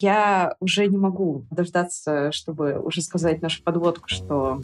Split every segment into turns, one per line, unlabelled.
Я уже не могу дождаться, чтобы уже сказать нашу подводку, что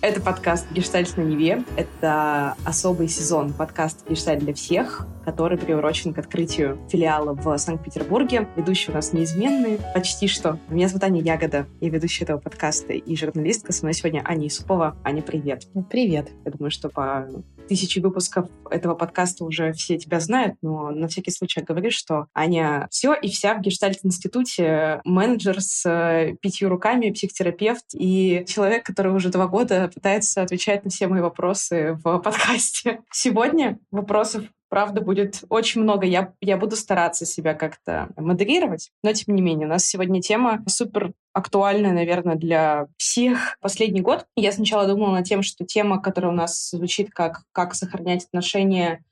это подкаст «Гештальт на Неве». Это особый сезон подкаста «Гештальт для всех», который приурочен к открытию филиала в Санкт-Петербурге. Ведущий у нас неизменный, почти что. Меня зовут Аня Ягода, я ведущая этого подкаста и журналистка. Со мной сегодня Аня Исупова. Аня, привет.
Привет.
Я думаю, что по тысячи выпусков этого подкаста уже все тебя знают, но на всякий случай говорю, что Аня все и вся в Гештальт-институте, менеджер с э, пятью руками, психотерапевт и человек, который уже два года пытается отвечать на все мои вопросы в подкасте. Сегодня вопросов правда, будет очень много. Я, я буду стараться себя как-то модерировать, но тем не менее, у нас сегодня тема супер актуальная, наверное, для всех последний год. Я сначала думала над тем, что тема, которая у нас звучит как «Как сохранять отношения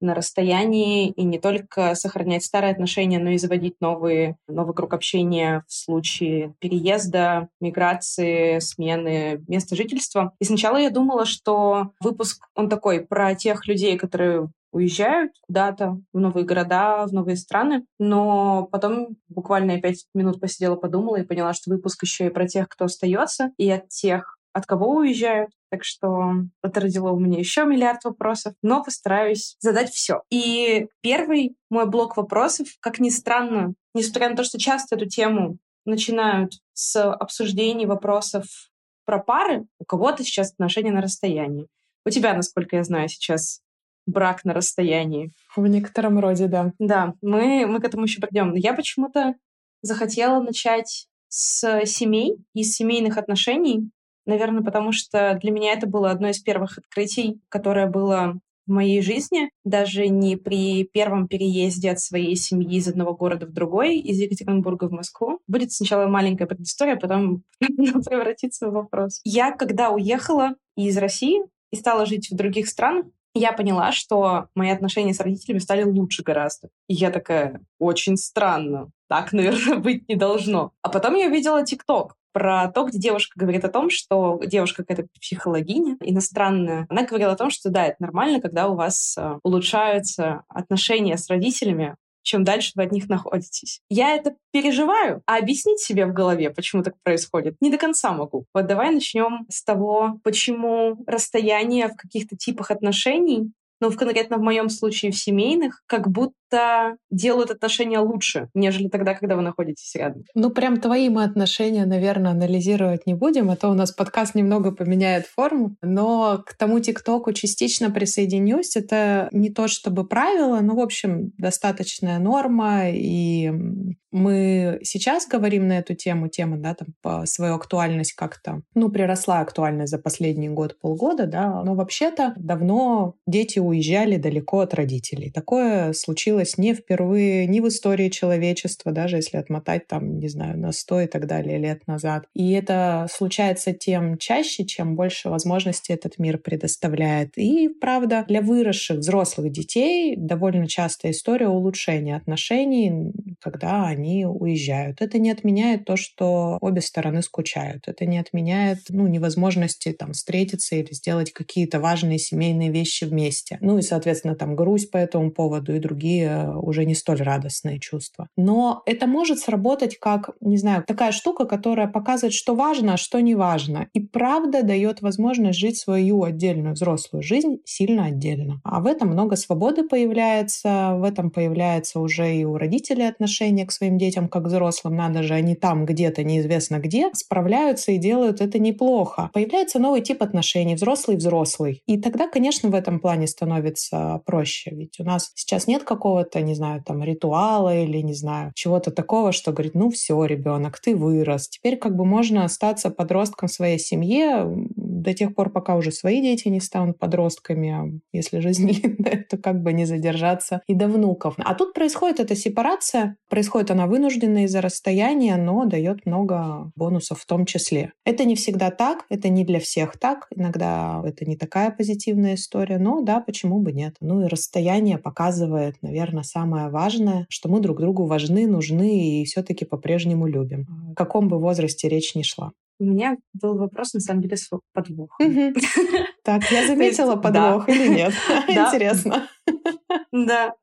на расстоянии и не только сохранять старые отношения, но и заводить новые, новый круг общения в случае переезда, миграции, смены места жительства. И сначала я думала, что выпуск, он такой про тех людей, которые уезжают куда-то в новые города, в новые страны. Но потом буквально я пять минут посидела, подумала и поняла, что выпуск еще и про тех, кто остается, и от тех, от кого уезжают. Так что это родило у меня еще миллиард вопросов, но постараюсь задать все. И первый мой блок вопросов, как ни странно, несмотря на то, что часто эту тему начинают с обсуждений вопросов про пары, у кого-то сейчас отношения на расстоянии. У тебя, насколько я знаю, сейчас брак на расстоянии.
В некотором роде, да.
Да, мы, мы к этому еще придем. Но я почему-то захотела начать с семей и семейных отношений, Наверное, потому что для меня это было одно из первых открытий, которое было в моей жизни, даже не при первом переезде от своей семьи из одного города в другой, из Екатеринбурга в Москву. Будет сначала маленькая предыстория, а потом превратится в вопрос. Я, когда уехала из России и стала жить в других странах, я поняла, что мои отношения с родителями стали лучше гораздо. И я такая, очень странно. Так, наверное, быть не должно. А потом я увидела ТикТок про то, где девушка говорит о том, что девушка какая-то психологиня иностранная, она говорила о том, что да, это нормально, когда у вас э, улучшаются отношения с родителями, чем дальше вы от них находитесь. Я это переживаю, а объяснить себе в голове, почему так происходит, не до конца могу. Вот давай начнем с того, почему расстояние в каких-то типах отношений но в конкретно в моем случае в семейных, как будто делают отношения лучше, нежели тогда, когда вы находитесь рядом.
Ну, прям твои мы отношения, наверное, анализировать не будем, а то у нас подкаст немного поменяет форму. Но к тому ТикТоку частично присоединюсь. Это не то чтобы правило, но, в общем, достаточная норма. И мы сейчас говорим на эту тему, тема, да, там, по свою актуальность как-то, ну, приросла актуальность за последний год-полгода, да, но вообще-то давно дети уезжали далеко от родителей. Такое случилось случилось не впервые, ни в истории человечества, даже если отмотать там, не знаю, на сто и так далее лет назад. И это случается тем чаще, чем больше возможностей этот мир предоставляет. И, правда, для выросших взрослых детей довольно частая история улучшения отношений, когда они уезжают. Это не отменяет то, что обе стороны скучают. Это не отменяет ну, невозможности там, встретиться или сделать какие-то важные семейные вещи вместе. Ну и, соответственно, там грусть по этому поводу и другие уже не столь радостные чувства. Но это может сработать как, не знаю, такая штука, которая показывает, что важно, а что не важно. И правда дает возможность жить свою отдельную взрослую жизнь сильно отдельно. А в этом много свободы появляется, в этом появляется уже и у родителей отношение к своим детям как взрослым. Надо же, они там где-то неизвестно где справляются и делают это неплохо. Появляется новый тип отношений, взрослый-взрослый. И тогда, конечно, в этом плане становится проще. Ведь у нас сейчас нет какого какого-то, не знаю, там ритуала или, не знаю, чего-то такого, что говорит, ну все, ребенок, ты вырос. Теперь как бы можно остаться подростком в своей семье до тех пор, пока уже свои дети не станут подростками, а если жизнь длинная, то как бы не задержаться и до внуков. А тут происходит эта сепарация, происходит она вынужденная из-за расстояния, но дает много бонусов в том числе. Это не всегда так, это не для всех так, иногда это не такая позитивная история, но да, почему бы нет. Ну и расстояние показывает, наверное, самое важное, что мы друг другу важны, нужны и все-таки по-прежнему любим. В каком бы возрасте речь ни шла.
У меня был вопрос, на самом деле, с подвохом.
Так, я заметила подвох или нет? Интересно.
Да.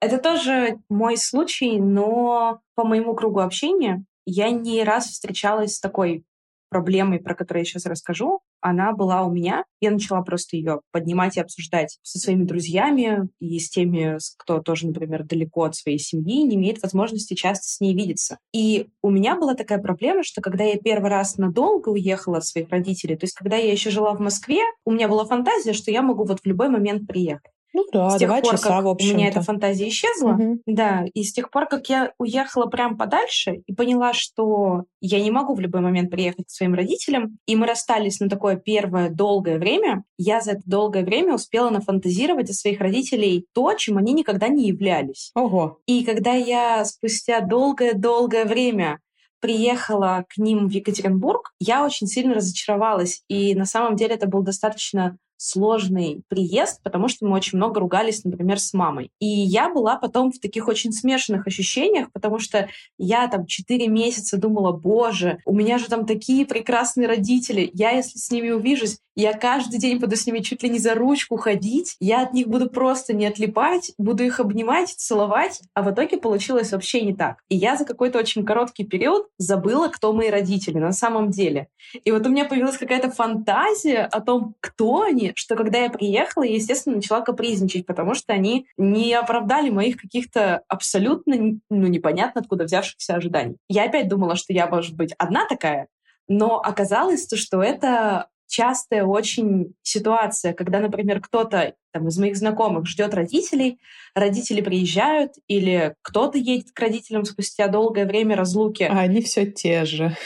Это тоже мой случай, но по моему кругу общения я не раз встречалась с такой проблемой, про которую я сейчас расскажу, она была у меня. Я начала просто ее поднимать и обсуждать со своими друзьями и с теми, кто тоже, например, далеко от своей семьи, не имеет возможности часто с ней видеться. И у меня была такая проблема, что когда я первый раз надолго уехала от своих родителей, то есть когда я еще жила в Москве, у меня была фантазия, что я могу вот в любой момент приехать.
Ну да, с тех два
пор,
часа,
как
в
у меня эта фантазия исчезла,
Мгм.
да, и с тех пор, как я уехала прям подальше и поняла, что я не могу в любой момент приехать к своим родителям, и мы расстались на такое первое долгое время, я за это долгое время успела нафантазировать о своих родителей то, чем они никогда не являлись.
Ого.
И когда я спустя долгое-долгое время приехала к ним в Екатеринбург, я очень сильно разочаровалась. И на самом деле это был достаточно сложный приезд, потому что мы очень много ругались, например, с мамой. И я была потом в таких очень смешанных ощущениях, потому что я там четыре месяца думала, боже, у меня же там такие прекрасные родители, я если с ними увижусь, я каждый день буду с ними чуть ли не за ручку ходить, я от них буду просто не отлипать, буду их обнимать, целовать, а в итоге получилось вообще не так. И я за какой-то очень короткий период забыла, кто мои родители на самом деле. И вот у меня появилась какая-то фантазия о том, кто они, что когда я приехала, я, естественно, начала капризничать, потому что они не оправдали моих каких-то абсолютно ну, непонятно откуда взявшихся ожиданий. Я опять думала, что я, может быть, одна такая, но оказалось, то, что это частая очень ситуация, когда, например, кто-то там, из моих знакомых ждет родителей, родители приезжают, или кто-то едет к родителям спустя долгое время разлуки.
А они все те же.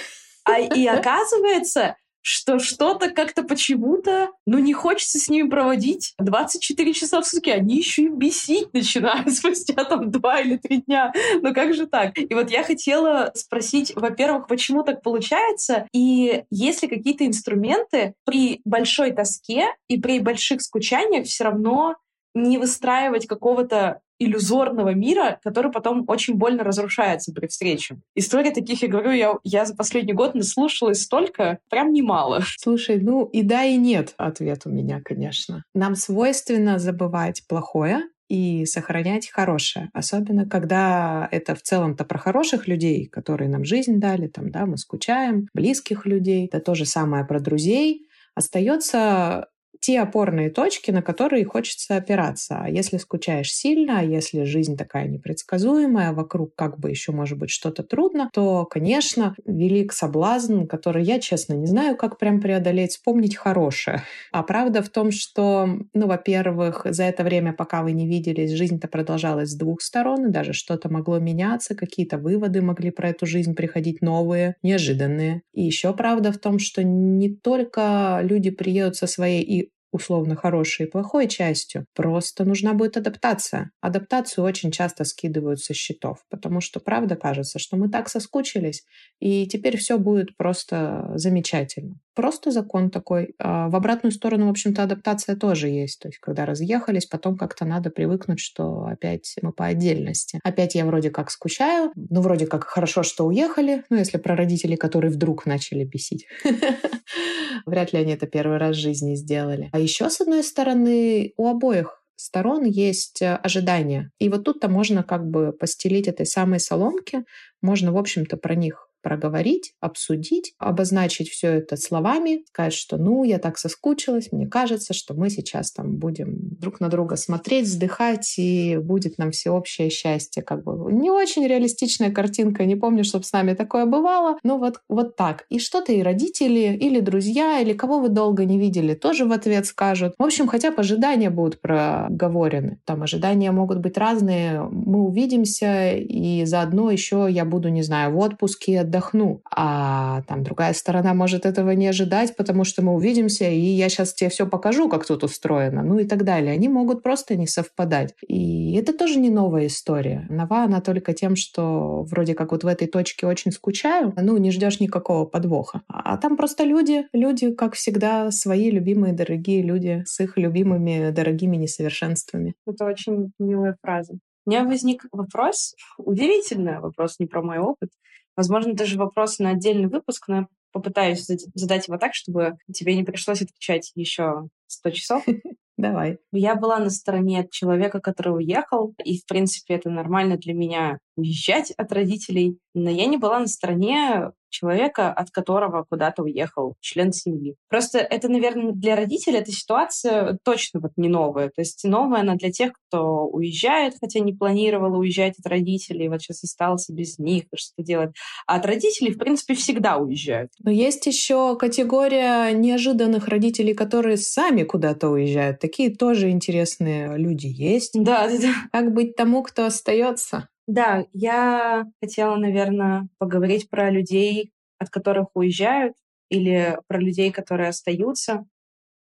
А, и оказывается, что что-то как-то почему-то, ну, не хочется с ними проводить 24 часа в сутки. Они еще и бесить начинают спустя там два или три дня. Ну, как же так? И вот я хотела спросить, во-первых, почему так получается? И есть ли какие-то инструменты при большой тоске и при больших скучаниях все равно не выстраивать какого-то иллюзорного мира, который потом очень больно разрушается при встрече. Истории таких, я говорю, я, я за последний год наслушалась столько, прям немало.
Слушай, ну и да, и нет ответ у меня, конечно. Нам свойственно забывать плохое, и сохранять хорошее. Особенно, когда это в целом-то про хороших людей, которые нам жизнь дали, там, да, мы скучаем, близких людей. Это то же самое про друзей. Остается те опорные точки, на которые хочется опираться. А если скучаешь сильно, а если жизнь такая непредсказуемая, вокруг как бы еще может быть что-то трудно, то, конечно, велик соблазн, который я, честно, не знаю, как прям преодолеть, вспомнить хорошее. А правда в том, что, ну, во-первых, за это время, пока вы не виделись, жизнь-то продолжалась с двух сторон, и даже что-то могло меняться, какие-то выводы могли про эту жизнь приходить новые, неожиданные. И еще правда в том, что не только люди приедут со своей и условно хорошей и плохой частью. Просто нужна будет адаптация. Адаптацию очень часто скидывают со счетов, потому что правда кажется, что мы так соскучились, и теперь все будет просто замечательно. Просто закон такой. А в обратную сторону, в общем-то, адаптация тоже есть. То есть, когда разъехались, потом как-то надо привыкнуть, что опять мы по отдельности. Опять я вроде как скучаю, ну, вроде как хорошо, что уехали, ну, если про родителей, которые вдруг начали бесить. Вряд ли они это первый раз в жизни сделали. А еще, с одной стороны, у обоих сторон есть э, ожидания. И вот тут-то можно как бы постелить этой самой соломки, можно, в общем-то, про них проговорить, обсудить, обозначить все это словами, сказать, что ну, я так соскучилась, мне кажется, что мы сейчас там будем друг на друга смотреть, вздыхать, и будет нам всеобщее счастье. Как бы не очень реалистичная картинка, не помню, чтобы с нами такое бывало, но вот, вот так. И что-то и родители, или друзья, или кого вы долго не видели, тоже в ответ скажут. В общем, хотя бы ожидания будут проговорены. Там ожидания могут быть разные. Мы увидимся, и заодно еще я буду, не знаю, в отпуске, отдохну. А там другая сторона может этого не ожидать, потому что мы увидимся, и я сейчас тебе все покажу, как тут устроено, ну и так далее. Они могут просто не совпадать. И это тоже не новая история. Нова она только тем, что вроде как вот в этой точке очень скучаю, ну не ждешь никакого подвоха. А там просто люди, люди, как всегда, свои любимые, дорогие люди с их любимыми, дорогими несовершенствами.
Это очень милая фраза. У меня возник вопрос, удивительный вопрос, не про мой опыт. Возможно, даже вопрос на отдельный выпуск, но я попытаюсь задать его так, чтобы тебе не пришлось отвечать еще 100 часов.
Давай.
Я была на стороне человека, который уехал, и, в принципе, это нормально для меня уезжать от родителей, но я не была на стороне человека, от которого куда-то уехал член семьи. Просто это, наверное, для родителей эта ситуация точно вот не новая. То есть новая она для тех, кто уезжает, хотя не планировал уезжать от родителей, вот сейчас остался без них, что делать. А от родителей, в принципе, всегда уезжают.
Но есть еще категория неожиданных родителей, которые сами куда-то уезжают. Такие тоже интересные люди есть.
Да, да, да.
Как быть тому, кто остается?
Да, я хотела, наверное, поговорить про людей, от которых уезжают, или про людей, которые остаются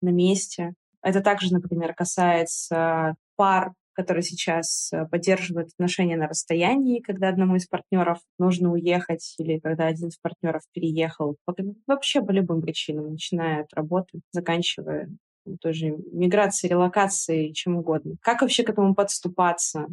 на месте. Это также, например, касается пар, которые сейчас э, поддерживают отношения на расстоянии, когда одному из партнеров нужно уехать, или когда один из партнеров переехал. Вообще по любым причинам, начиная от работы, заканчивая тоже миграцией, релокацией, чем угодно. Как вообще к этому подступаться?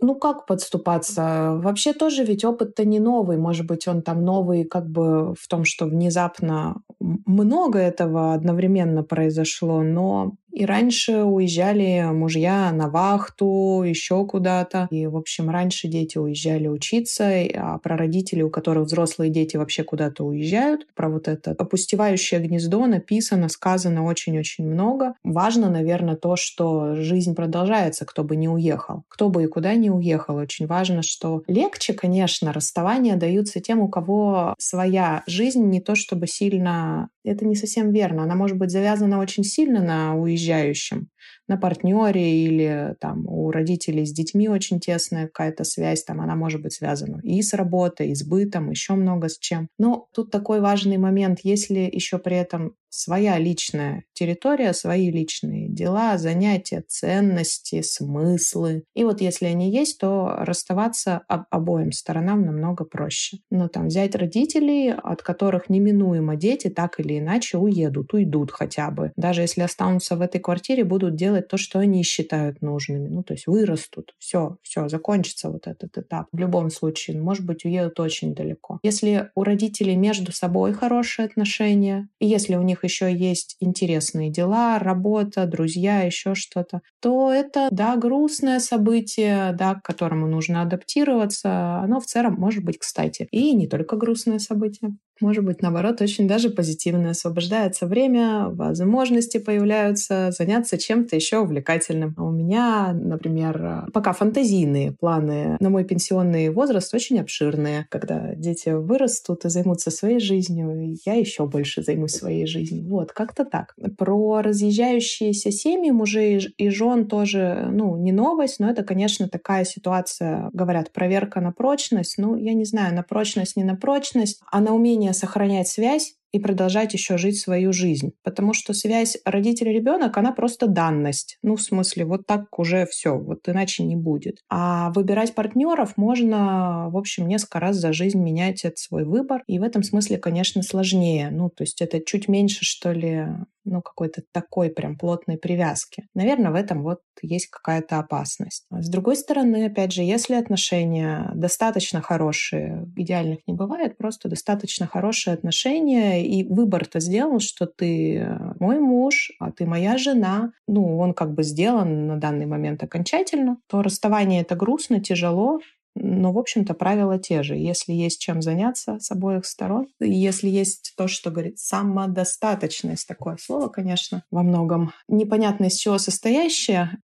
Ну, как подступаться? Вообще тоже ведь опыт-то не новый. Может быть, он там новый как бы в том, что внезапно много этого одновременно произошло, но и раньше уезжали мужья на вахту, еще куда-то. И, в общем, раньше дети уезжали учиться, а про родителей, у которых взрослые дети вообще куда-то уезжают, про вот это опустевающее гнездо написано, сказано очень-очень много. Важно, наверное, то, что жизнь продолжается, кто бы не уехал. Кто бы и куда не уехал. Очень важно, что легче, конечно, расставания даются тем, у кого своя жизнь не то чтобы сильно... Это не совсем верно. Она может быть завязана очень сильно на уезжании уезжающим на партнере или там у родителей с детьми очень тесная какая-то связь, там она может быть связана и с работой, и с бытом, еще много с чем. Но тут такой важный момент, если еще при этом своя личная территория, свои личные дела, занятия, ценности, смыслы. И вот если они есть, то расставаться об обоим сторонам намного проще. Но там взять родителей, от которых неминуемо дети так или иначе уедут, уйдут хотя бы. Даже если останутся в этой квартире, будут делать делать то, что они считают нужными. Ну, то есть вырастут, все, все, закончится вот этот этап. В любом случае, может быть, уедут очень далеко. Если у родителей между собой хорошие отношения, и если у них еще есть интересные дела, работа, друзья, еще что-то, то это, да, грустное событие, да, к которому нужно адаптироваться, оно в целом может быть кстати. И не только грустное событие может быть, наоборот, очень даже позитивно. Освобождается время, возможности появляются заняться чем-то еще увлекательным. А у меня, например, пока фантазийные планы на мой пенсионный возраст очень обширные. Когда дети вырастут и займутся своей жизнью, я еще больше займусь своей жизнью. Вот, как-то так. Про разъезжающиеся семьи мужей и жен тоже, ну, не новость, но это, конечно, такая ситуация, говорят, проверка на прочность. Ну, я не знаю, на прочность, не на прочность, а на умение умение сохранять связь и продолжать еще жить свою жизнь. Потому что связь родитель-ребенок, она просто данность. Ну, в смысле, вот так уже все, вот иначе не будет. А выбирать партнеров можно, в общем, несколько раз за жизнь менять этот свой выбор. И в этом смысле, конечно, сложнее. Ну, то есть это чуть меньше, что ли, ну, какой-то такой прям плотной привязки. Наверное, в этом вот есть какая-то опасность. С другой стороны, опять же, если отношения достаточно хорошие, идеальных не бывает, просто достаточно хорошие отношения, и выбор-то сделан, что ты э, мой муж, а ты моя жена, ну, он как бы сделан на данный момент окончательно, то расставание это грустно, тяжело, но, в общем-то, правила те же. Если есть чем заняться с обоих сторон, если есть то, что говорит самодостаточность, такое слово, конечно, во многом непонятно из чего состоящее,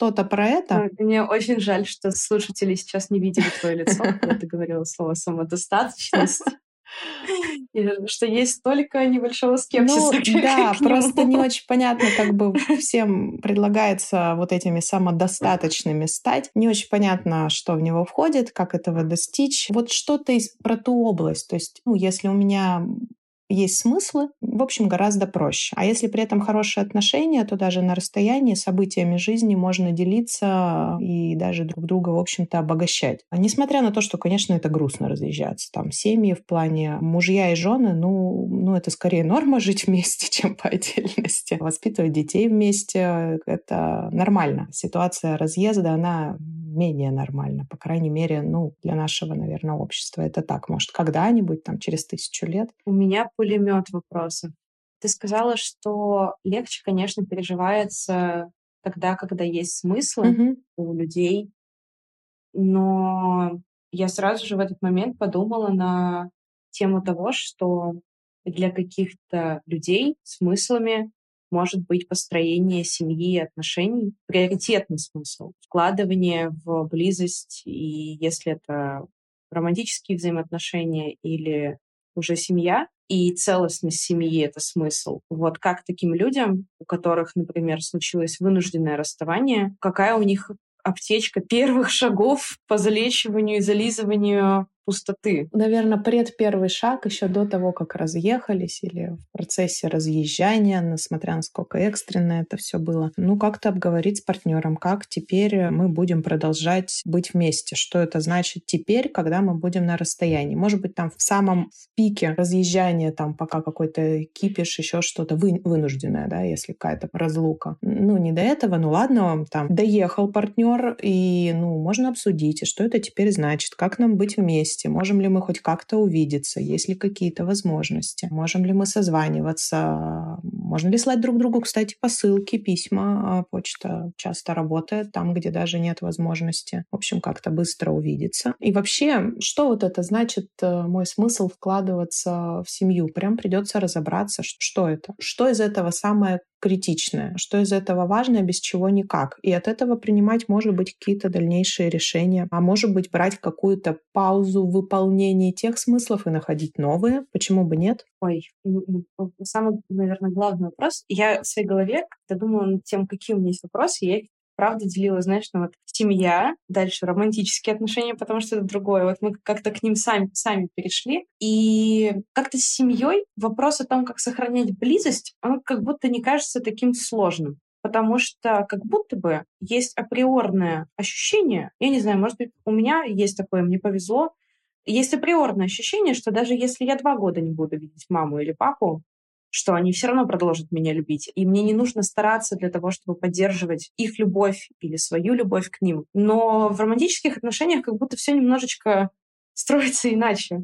что-то про это.
Мне очень жаль, что слушатели сейчас не видели твое лицо, когда ты говорила слово самодостаточность. что есть столько небольшого скепсиса.
Ну, да, просто не очень понятно, как бы всем предлагается вот этими самодостаточными стать. Не очень понятно, что в него входит, как этого достичь. Вот что-то из, про ту область. То есть, ну, если у меня есть смыслы, в общем, гораздо проще. А если при этом хорошие отношения, то даже на расстоянии событиями жизни можно делиться и даже друг друга, в общем-то, обогащать. А несмотря на то, что, конечно, это грустно разъезжаться. Там семьи в плане мужья и жены, ну, ну это скорее норма жить вместе, чем по отдельности. Воспитывать детей вместе — это нормально. Ситуация разъезда, она менее нормально, по крайней мере, ну, для нашего, наверное, общества. Это так, может, когда-нибудь, там, через тысячу лет.
У меня пулемет вопросов. Ты сказала, что легче, конечно, переживается тогда, когда есть смысл
Мгм.
у людей, но я сразу же в этот момент подумала на тему того, что для каких-то людей смыслами может быть построение семьи и отношений, приоритетный смысл, вкладывание в близость, и если это романтические взаимоотношения или уже семья, и целостность семьи — это смысл. Вот как таким людям, у которых, например, случилось вынужденное расставание, какая у них аптечка первых шагов по залечиванию и зализыванию пустоты.
Наверное, пред первый шаг еще до того, как разъехались или в процессе разъезжания, несмотря на сколько экстренно это все было. Ну, как-то обговорить с партнером, как теперь мы будем продолжать быть вместе, что это значит теперь, когда мы будем на расстоянии. Может быть, там в самом пике разъезжания, там пока какой-то кипиш, еще что-то вы, вынужденное, да, если какая-то разлука. Ну, не до этого, ну ладно, там доехал партнер, и, ну, можно обсудить, что это теперь значит, как нам быть вместе, вместе? Можем ли мы хоть как-то увидеться? Есть ли какие-то возможности? Можем ли мы созваниваться? Можно ли слать друг другу, кстати, посылки, письма? А почта часто работает там, где даже нет возможности. В общем, как-то быстро увидеться. И вообще, что вот это значит, э, мой смысл вкладываться в семью? Прям придется разобраться, что это. Что из этого самое критичное, что из этого важное, без чего никак. И от этого принимать, может быть, какие-то дальнейшие решения, а может быть, брать какую-то паузу в выполнении тех смыслов и находить новые. Почему бы нет?
Ой, самый, наверное, главный вопрос. Я в своей голове, когда думала над тем, какие у меня есть вопросы, я их правда делила, знаешь, на вот семья, дальше романтические отношения, потому что это другое. Вот мы как-то к ним сами, сами перешли. И как-то с семьей вопрос о том, как сохранять близость, он как будто не кажется таким сложным. Потому что как будто бы есть априорное ощущение, я не знаю, может быть, у меня есть такое, мне повезло, есть априорное ощущение, что даже если я два года не буду видеть маму или папу, что они все равно продолжат меня любить. И мне не нужно стараться для того, чтобы поддерживать их любовь или свою любовь к ним. Но в романтических отношениях как будто все немножечко строится иначе.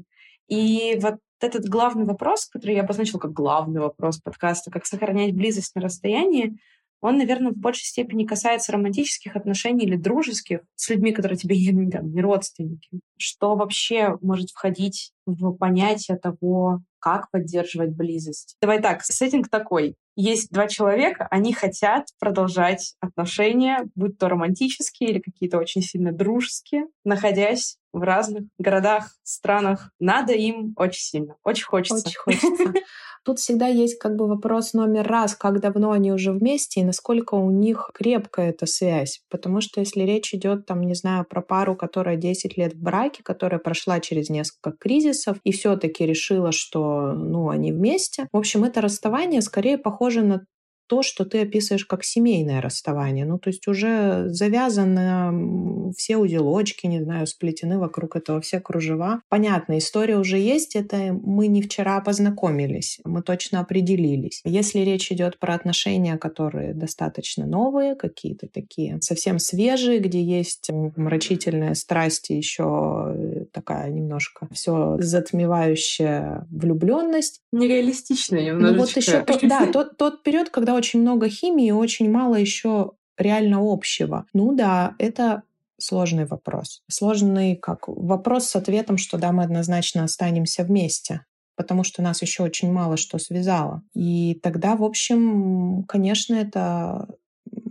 И вот этот главный вопрос, который я обозначила как главный вопрос подкаста, как сохранять близость на расстоянии, он, наверное, в большей степени касается романтических отношений или дружеских с людьми, которые тебе не, там, не родственники. Что вообще может входить в понятие того, как поддерживать близость. Давай так, сеттинг такой. Есть два человека, они хотят продолжать отношения, будь то романтические или какие-то очень сильно дружеские, находясь в разных городах, странах. Надо им очень сильно, очень хочется.
Очень хочется. Тут всегда есть как бы вопрос номер раз, как давно они уже вместе и насколько у них крепкая эта связь. Потому что если речь идет, там, не знаю, про пару, которая 10 лет в браке, которая прошла через несколько кризисов и все-таки решила, что ну, они вместе. В общем, это расставание скорее похоже на то, что ты описываешь как семейное расставание. Ну, то есть уже завязаны все узелочки, не знаю, сплетены вокруг этого все кружева. Понятно, история уже есть, это мы не вчера познакомились, мы точно определились. Если речь идет про отношения, которые достаточно новые, какие-то такие совсем свежие, где есть мрачительная страсть и еще э, такая немножко все затмевающая влюбленность.
Нереалистичная немножечко.
Ну вот еще, да, тот, тот период, когда очень много химии очень мало еще реально общего. Ну да, это сложный вопрос. Сложный как вопрос с ответом, что да, мы однозначно останемся вместе потому что нас еще очень мало что связало. И тогда, в общем, конечно, это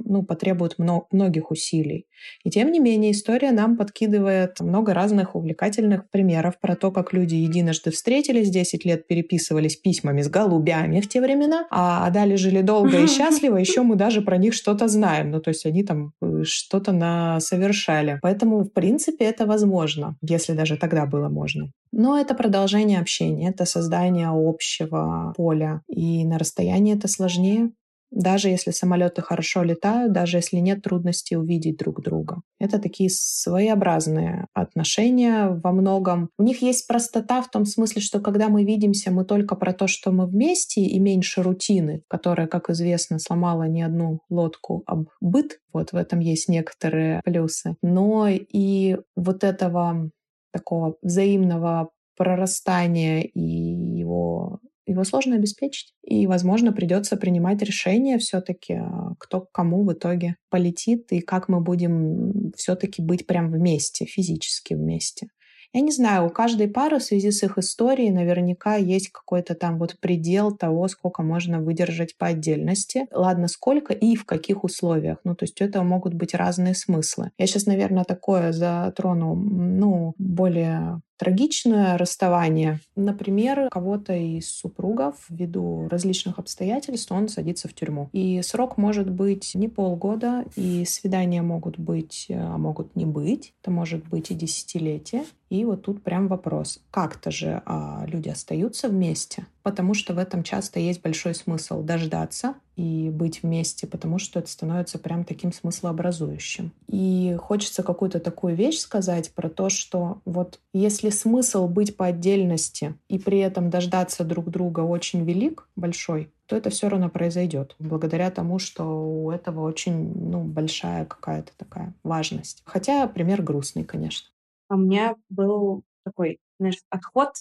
ну, потребует много, многих усилий. И тем не менее история нам подкидывает много разных увлекательных примеров про то, как люди единожды встретились, 10 лет переписывались письмами с голубями в те времена, а далее жили долго и счастливо, еще мы даже про них что-то знаем. Ну, то есть они там э, что-то на совершали. Поэтому, в принципе, это возможно, если даже тогда было можно. Но это продолжение общения, это создание общего поля. И на расстоянии это сложнее даже если самолеты хорошо летают, даже если нет трудностей увидеть друг друга. Это такие своеобразные отношения во многом. У них есть простота в том смысле, что когда мы видимся, мы только про то, что мы вместе, и меньше рутины, которая, как известно, сломала не одну лодку об быт. Вот в этом есть некоторые плюсы. Но и вот этого такого взаимного прорастания и его его сложно обеспечить. И, возможно, придется принимать решение все-таки, а, кто к кому в итоге полетит и как мы будем все-таки быть прям вместе, физически вместе. Я не знаю, у каждой пары в связи с их историей наверняка есть какой-то там вот предел того, сколько можно выдержать по отдельности. Ладно, сколько и в каких условиях. Ну, то есть это могут быть разные смыслы. Я сейчас, наверное, такое затрону, ну, более трагичное расставание. Например, кого-то из супругов ввиду различных обстоятельств он садится в тюрьму. И срок может быть не полгода, и свидания могут быть, а могут не быть. Это может быть и десятилетие. И вот тут прям вопрос. Как-то же а, люди остаются вместе, потому что в этом часто есть большой смысл дождаться и быть вместе, потому что это становится прям таким смыслообразующим. И хочется какую-то такую вещь сказать про то, что вот если смысл быть по отдельности и при этом дождаться друг друга очень велик, большой, то это все равно произойдет, благодаря тому, что у этого очень ну, большая какая-то такая важность. Хотя пример грустный, конечно.
А у меня был такой, знаешь, отход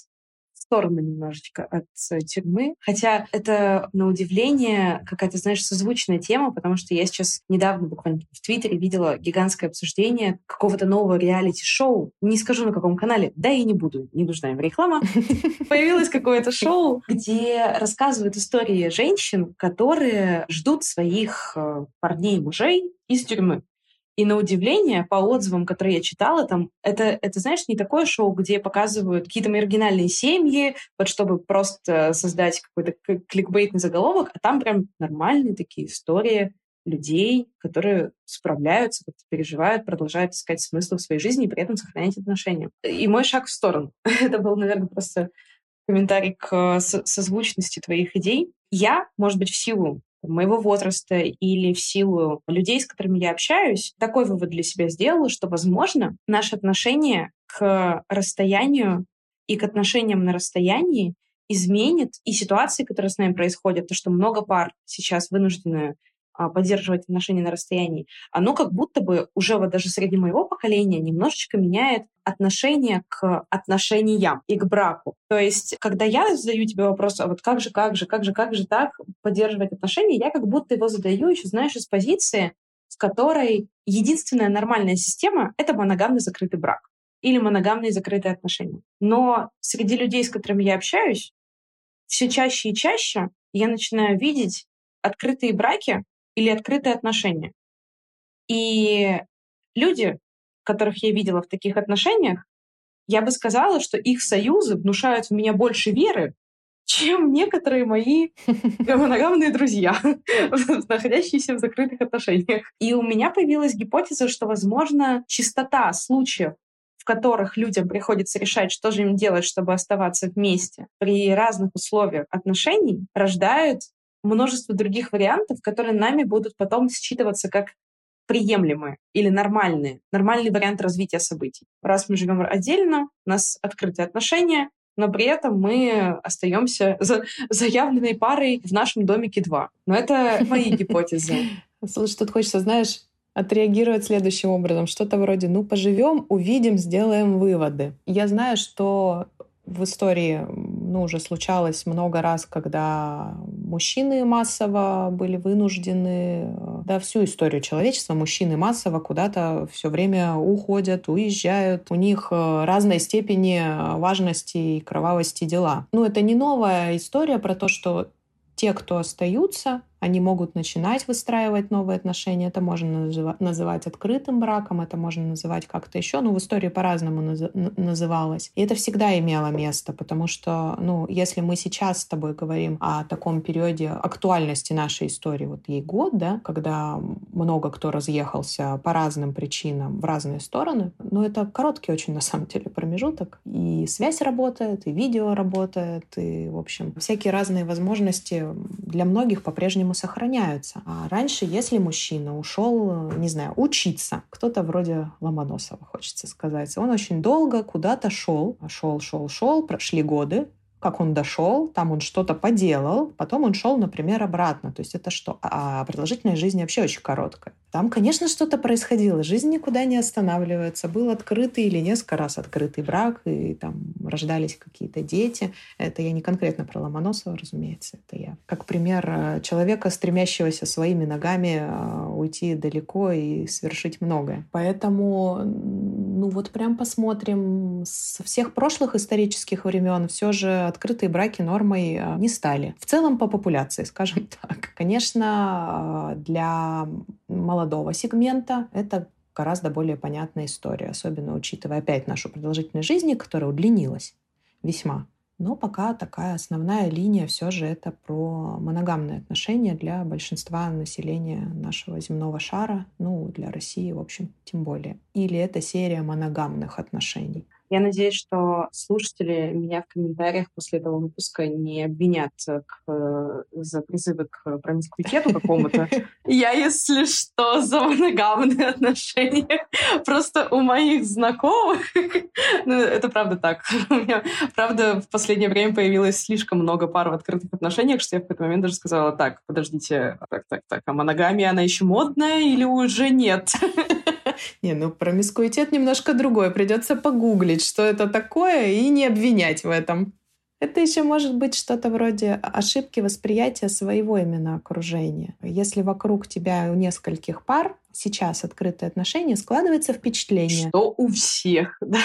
сторону немножечко от э, тюрьмы. Хотя это, на удивление, какая-то, знаешь, созвучная тема, потому что я сейчас недавно буквально в Твиттере видела гигантское обсуждение какого-то нового реалити-шоу. Не скажу, на каком канале, да и не буду, не нужна им реклама. Появилось какое-то шоу, где рассказывают истории женщин, которые ждут своих э, парней, мужей из тюрьмы. И на удивление, по отзывам, которые я читала, там, это, это, знаешь, не такое шоу, где показывают какие-то маргинальные семьи, вот чтобы просто создать какой-то кликбейтный заголовок, а там прям нормальные такие истории людей, которые справляются, переживают, продолжают искать смысл в своей жизни и при этом сохранять отношения. И мой шаг в сторону. это был, наверное, просто комментарий к созвучности твоих идей. Я, может быть, в силу моего возраста или в силу людей, с которыми я общаюсь, такой вывод для себя сделала, что, возможно, наше отношение к расстоянию и к отношениям на расстоянии изменит и ситуации, которые с нами происходят, то, что много пар сейчас вынуждены поддерживать отношения на расстоянии, оно как будто бы уже вот даже среди моего поколения немножечко меняет отношение к отношениям и к браку. То есть, когда я задаю тебе вопрос, а вот как же, как же, как же, как же так поддерживать отношения, я как будто его задаю еще, знаешь, из позиции, в которой единственная нормальная система — это моногамный закрытый брак или моногамные закрытые отношения. Но среди людей, с которыми я общаюсь, все чаще и чаще я начинаю видеть открытые браки, или открытые отношения. И люди, которых я видела в таких отношениях, я бы сказала, что их союзы внушают в меня больше веры, чем некоторые мои моногамные друзья, находящиеся в закрытых отношениях. И у меня появилась гипотеза, что, возможно, чистота случаев, в которых людям приходится решать, что же им делать, чтобы оставаться вместе при разных условиях отношений, рождает множество других вариантов, которые нами будут потом считываться как приемлемые или нормальные, нормальный вариант развития событий. Раз мы живем отдельно, у нас открытые отношения, но при этом мы остаемся за заявленной парой в нашем домике два. Но это мои гипотезы.
Слушай, тут хочется, знаешь, отреагировать следующим образом. Что-то вроде, ну, поживем, увидим, сделаем выводы. Я знаю, что в истории ну, уже случалось много раз, когда мужчины массово были вынуждены, э, да, всю историю человечества мужчины массово куда-то все время уходят, уезжают. У них э, разной степени важности и кровавости дела. Ну, это не новая история про то, что те, кто остаются, они могут начинать выстраивать новые отношения. Это можно называть открытым браком, это можно называть как-то еще. Ну, в истории по-разному называлось. И это всегда имело место, потому что, ну, если мы сейчас с тобой говорим о таком периоде актуальности нашей истории, вот ей год, да, когда много кто разъехался по разным причинам в разные стороны, ну, это короткий очень, на самом деле, промежуток. И связь работает, и видео работает, и, в общем, всякие разные возможности для многих по-прежнему сохраняются. А раньше, если мужчина ушел, не знаю, учиться, кто-то вроде Ломоносова, хочется сказать, он очень долго куда-то шел, шел, шел, шел, прошли годы, как он дошел, там он что-то поделал, потом он шел, например, обратно. То есть это что? А продолжительность жизни вообще очень короткая. Там, конечно, что-то происходило. Жизнь никуда не останавливается. Был открытый или несколько раз открытый брак, и там рождались какие-то дети. Это я не конкретно про Ломоносова, разумеется. Это я как пример э, человека, стремящегося своими ногами э, уйти далеко и совершить многое. Поэтому, ну вот прям посмотрим. Со всех прошлых исторических времен все же открытые браки нормой э, не стали. В целом по популяции, скажем так. Конечно, для молодого сегмента это гораздо более понятная история, особенно учитывая опять нашу продолжительность жизни, которая удлинилась весьма. Но пока такая основная линия все же это про моногамные отношения для большинства населения нашего земного шара, ну, для России, в общем, тем более. Или это серия моногамных отношений.
Я надеюсь, что слушатели меня в комментариях после этого выпуска не обвинят к, э, за призывы к промискуитету какому-то. Я, если что, за моногамные отношения. Просто у моих знакомых... Ну, это правда так. У меня, правда, в последнее время появилось слишком много пар в открытых отношениях, что я в какой-то момент даже сказала, так, подождите, так, так, так, а моногамия, она еще модная или уже нет?
Не, ну промискуитет немножко другой. Придется погуглить, что это такое, и не обвинять в этом. Это еще может быть что-то вроде ошибки восприятия своего именно окружения. Если вокруг тебя у нескольких пар, сейчас открытые отношения, складывается впечатление.
Что у всех, да.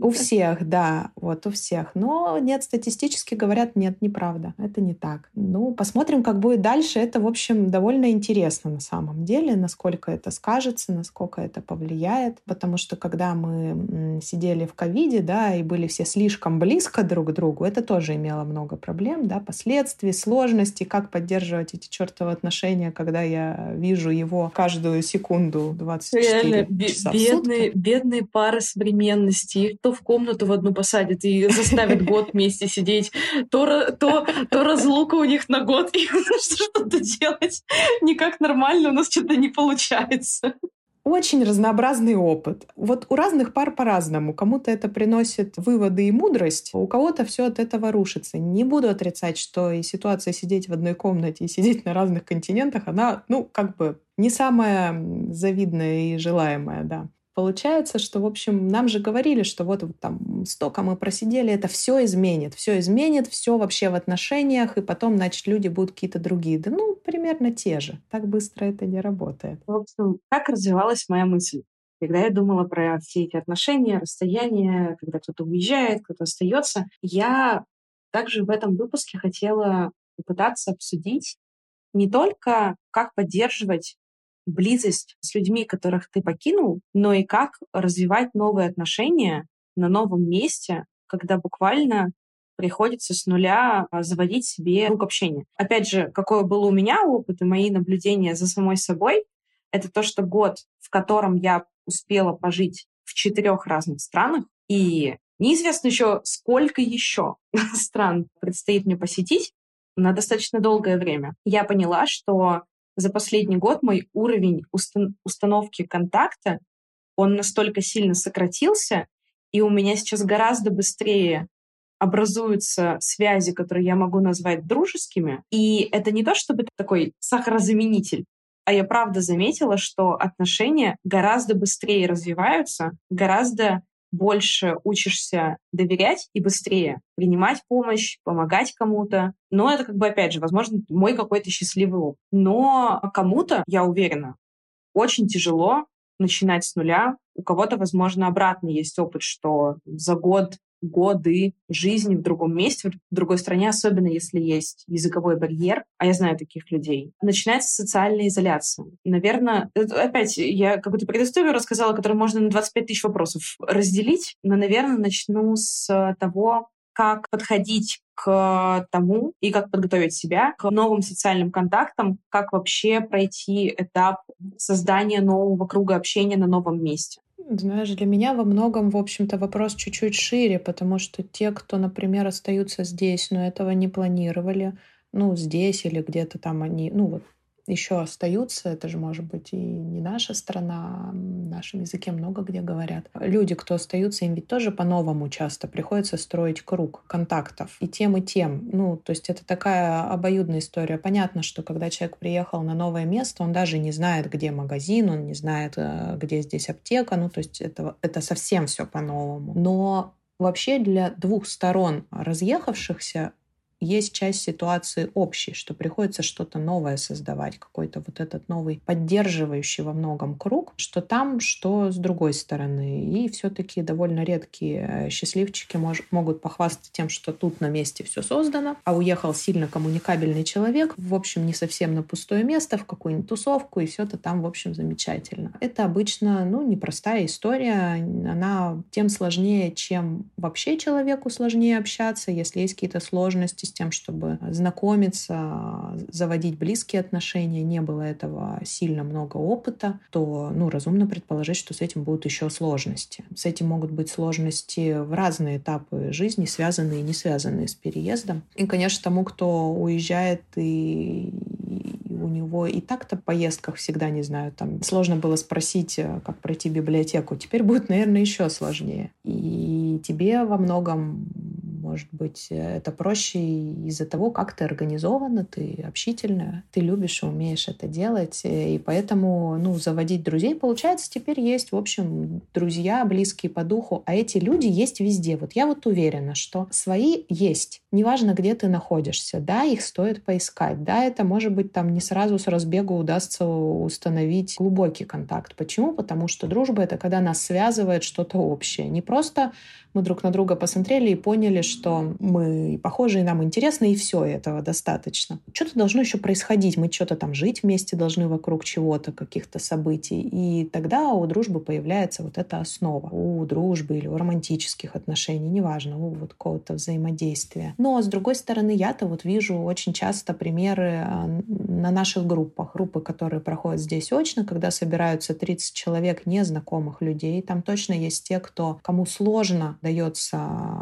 У всех, да, вот у всех. Но нет, статистически говорят, нет, неправда, это не так. Ну, посмотрим, как будет дальше. Это, в общем, довольно интересно на самом деле, насколько это скажется, насколько это повлияет. Потому что когда мы сидели в ковиде, да, и были все слишком близко друг к другу, это тоже имело много проблем, да, последствий, сложностей, как поддерживать эти чертовы отношения, когда я вижу его каждую секунду секунду 24 Реально, часа
бедные, бедные пары современности. Их то в комнату в одну посадят и заставят год вместе сидеть, то, то, то разлука у них на год, и что-то делать никак нормально у нас что-то не получается
очень разнообразный опыт. Вот у разных пар по-разному. Кому-то это приносит выводы и мудрость, у кого-то все от этого рушится. Не буду отрицать, что и ситуация сидеть в одной комнате и сидеть на разных континентах, она, ну, как бы не самая завидная и желаемая, да. Получается, что, в общем, нам же говорили, что вот там столько мы просидели, это все изменит, все изменит, все вообще в отношениях, и потом, значит, люди будут какие-то другие. Да ну, примерно те же. Так быстро это не работает.
В общем, как развивалась моя мысль? Когда я думала про все эти отношения, расстояния, когда кто-то уезжает, кто-то остается, я также в этом выпуске хотела попытаться обсудить не только, как поддерживать близость с людьми, которых ты покинул, но и как развивать новые отношения на новом месте, когда буквально приходится с нуля а, заводить себе круг общения. Опять же, какой был у меня опыт и мои наблюдения за самой собой, это то, что год, в котором я успела пожить в четырех разных странах, и неизвестно еще, сколько еще стран предстоит мне посетить на достаточно долгое время. Я поняла, что за последний год мой уровень устан- установки контакта, он настолько сильно сократился, и у меня сейчас гораздо быстрее образуются связи, которые я могу назвать дружескими. И это не то, чтобы такой сахарозаменитель, а я правда заметила, что отношения гораздо быстрее развиваются, гораздо больше учишься доверять и быстрее принимать помощь, помогать кому-то. Но это как бы, опять же, возможно, мой какой-то счастливый опыт. Но кому-то, я уверена, очень тяжело начинать с нуля. У кого-то, возможно, обратный есть опыт, что за год годы жизни в другом месте, в другой стране, особенно если есть языковой барьер, а я знаю таких людей, начинается социальная изоляция. Наверное, опять я какую-то предысторию рассказала, которую можно на 25 тысяч вопросов разделить, но, наверное, начну с того, как подходить к тому и как подготовить себя к новым социальным контактам, как вообще пройти этап создания нового круга общения на новом месте.
Знаешь, для меня во многом, в общем-то, вопрос чуть-чуть шире, потому что те, кто, например, остаются здесь, но этого не планировали, ну, здесь или где-то там они, ну, вот еще остаются, это же может быть и не наша страна, в нашем языке много где говорят. Люди, кто остаются, им ведь тоже по-новому часто приходится строить круг контактов и тем, и тем. Ну, то есть это такая обоюдная история. Понятно, что когда человек приехал на новое место, он даже не знает, где магазин, он не знает, э, где здесь аптека, ну, то есть это, это совсем все по-новому. Но вообще для двух сторон разъехавшихся есть часть ситуации общей, что приходится что-то новое создавать, какой-то вот этот новый поддерживающий во многом круг, что там, что с другой стороны. И все-таки довольно редкие э, счастливчики мож- могут похвастаться тем, что тут на месте все создано, а уехал сильно коммуникабельный человек, в общем, не совсем на пустое место, в какую-нибудь тусовку, и все это там, в общем, замечательно. Это обычно, ну, непростая история, она тем сложнее, чем вообще человеку сложнее общаться, если есть какие-то сложности с тем, чтобы знакомиться, заводить близкие отношения, не было этого сильно много опыта, то ну, разумно предположить, что с этим будут еще сложности. С этим могут быть сложности в разные этапы жизни, связанные и не связанные с переездом. И, конечно, тому, кто уезжает и у него и так-то в поездках всегда, не знаю, там сложно было спросить, как пройти библиотеку. Теперь будет, наверное, еще сложнее. И тебе во многом может быть, это проще из-за того, как ты организована, ты общительная, ты любишь и умеешь это делать. И поэтому, ну, заводить друзей, получается, теперь есть, в общем, друзья, близкие по духу, а эти люди есть везде. Вот я вот уверена, что свои есть. Неважно, где ты находишься. Да, их стоит поискать. Да, это может быть там не сразу с разбегу удастся установить глубокий контакт. Почему? Потому что дружба — это когда нас связывает что-то общее. Не просто мы друг на друга посмотрели и поняли, что мы похожи, и нам интересно, и все, этого достаточно. Что-то должно еще происходить, мы что-то там жить вместе должны вокруг чего-то, каких-то событий, и тогда у дружбы появляется вот эта основа. У дружбы или у романтических отношений, неважно, у вот какого-то взаимодействия. Но, с другой стороны, я-то вот вижу очень часто примеры а, на наших группах. Группы, которые проходят здесь очно, когда собираются 30 человек незнакомых людей. Там точно есть те, кто, кому сложно дается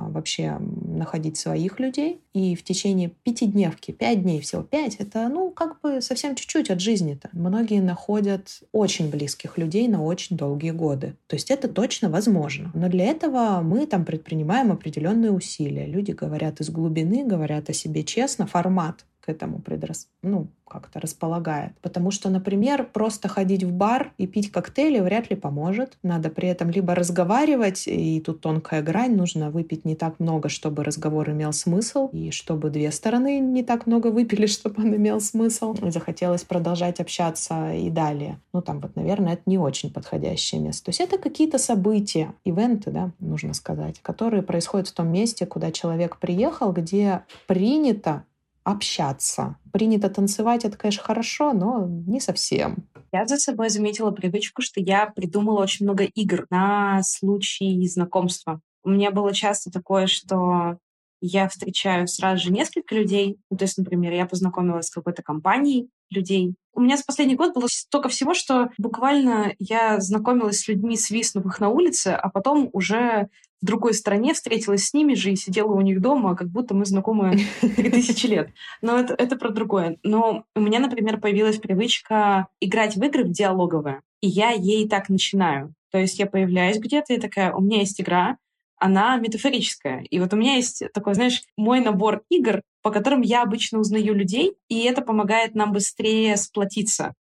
вообще находить своих людей. И в течение пятидневки, пять дней всего, пять, это, ну, как бы совсем чуть-чуть от жизни-то. Многие находят очень близких людей на очень долгие годы. То есть это точно возможно. Но для этого мы там предпринимаем определенные усилия. Люди говорят из глубины, говорят о себе честно. Формат к этому предрас... ну, как-то располагает. Потому что, например, просто ходить в бар и пить коктейли вряд ли поможет. Надо при этом либо разговаривать, и тут тонкая грань, нужно выпить не так много, чтобы разговор имел смысл, и чтобы две стороны не так много выпили, чтобы он имел смысл. И захотелось продолжать общаться и далее. Ну, там вот, наверное, это не очень подходящее место. То есть это какие-то события, ивенты, да, нужно сказать, которые происходят в том месте, куда человек приехал, где принято общаться. Принято танцевать, это, конечно, хорошо, но не совсем.
Я за собой заметила привычку, что я придумала очень много игр на случай знакомства. У меня было часто такое, что я встречаю сразу же несколько людей. Ну, то есть, например, я познакомилась с какой-то компанией людей. У меня за последний год было столько всего, что буквально я знакомилась с людьми, свистнув их на улице, а потом уже в другой стране, встретилась с ними же и сидела у них дома, как будто мы знакомы 3000 лет. Но это, это про другое. Но у меня, например, появилась привычка играть в игры в диалоговые, и я ей так начинаю. То есть я появляюсь где-то и такая, у меня есть игра, она метафорическая. И вот у меня есть такой, знаешь, мой набор игр, по которым я обычно узнаю людей, и это помогает нам быстрее сплотиться.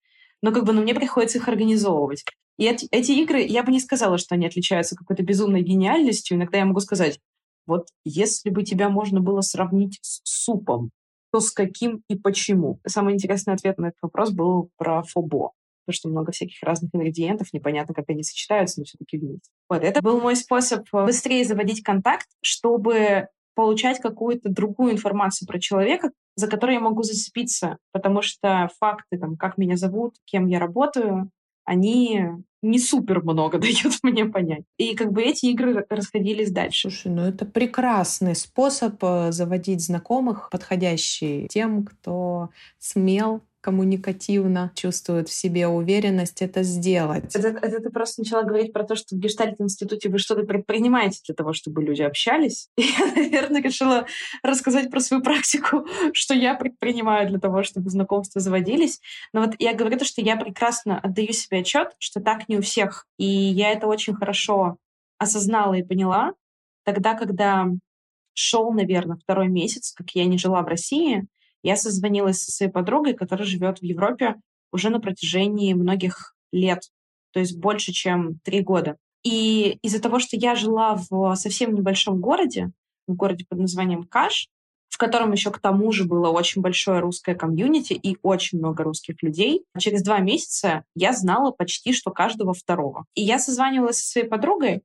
Но как бы ну, мне приходится их организовывать. И эти, эти игры, я бы не сказала, что они отличаются какой-то безумной гениальностью. Иногда я могу сказать, вот если бы тебя можно было сравнить с супом, то с каким и почему? Самый интересный ответ на этот вопрос был про фобо. Потому что много всяких разных ингредиентов, непонятно, как они сочетаются, но все-таки вместе. Вот, это был мой способ быстрее заводить контакт, чтобы получать какую-то другую информацию про человека, за которой я могу зацепиться, потому что факты, там, как меня зовут, кем я работаю, они не супер много дают мне понять. И как бы эти игры расходились дальше.
Слушай, ну это прекрасный способ э, заводить знакомых, подходящий тем, кто смел коммуникативно, чувствуют в себе уверенность это сделать.
Это, это ты просто начала говорить про то, что в Гештальт-институте вы что-то предпринимаете для того, чтобы люди общались. И я, наверное, решила рассказать про свою практику, что я предпринимаю для того, чтобы знакомства заводились. Но вот я говорю то, что я прекрасно отдаю себе отчет, что так не у всех. И я это очень хорошо осознала и поняла тогда, когда шел, наверное, второй месяц, как я не жила в России, я созвонилась со своей подругой, которая живет в Европе уже на протяжении многих лет, то есть больше, чем три года. И из-за того, что я жила в совсем небольшом городе, в городе под названием Каш, в котором еще к тому же было очень большое русское комьюнити и очень много русских людей. Через два месяца я знала почти что каждого второго. И я созванивалась со своей подругой,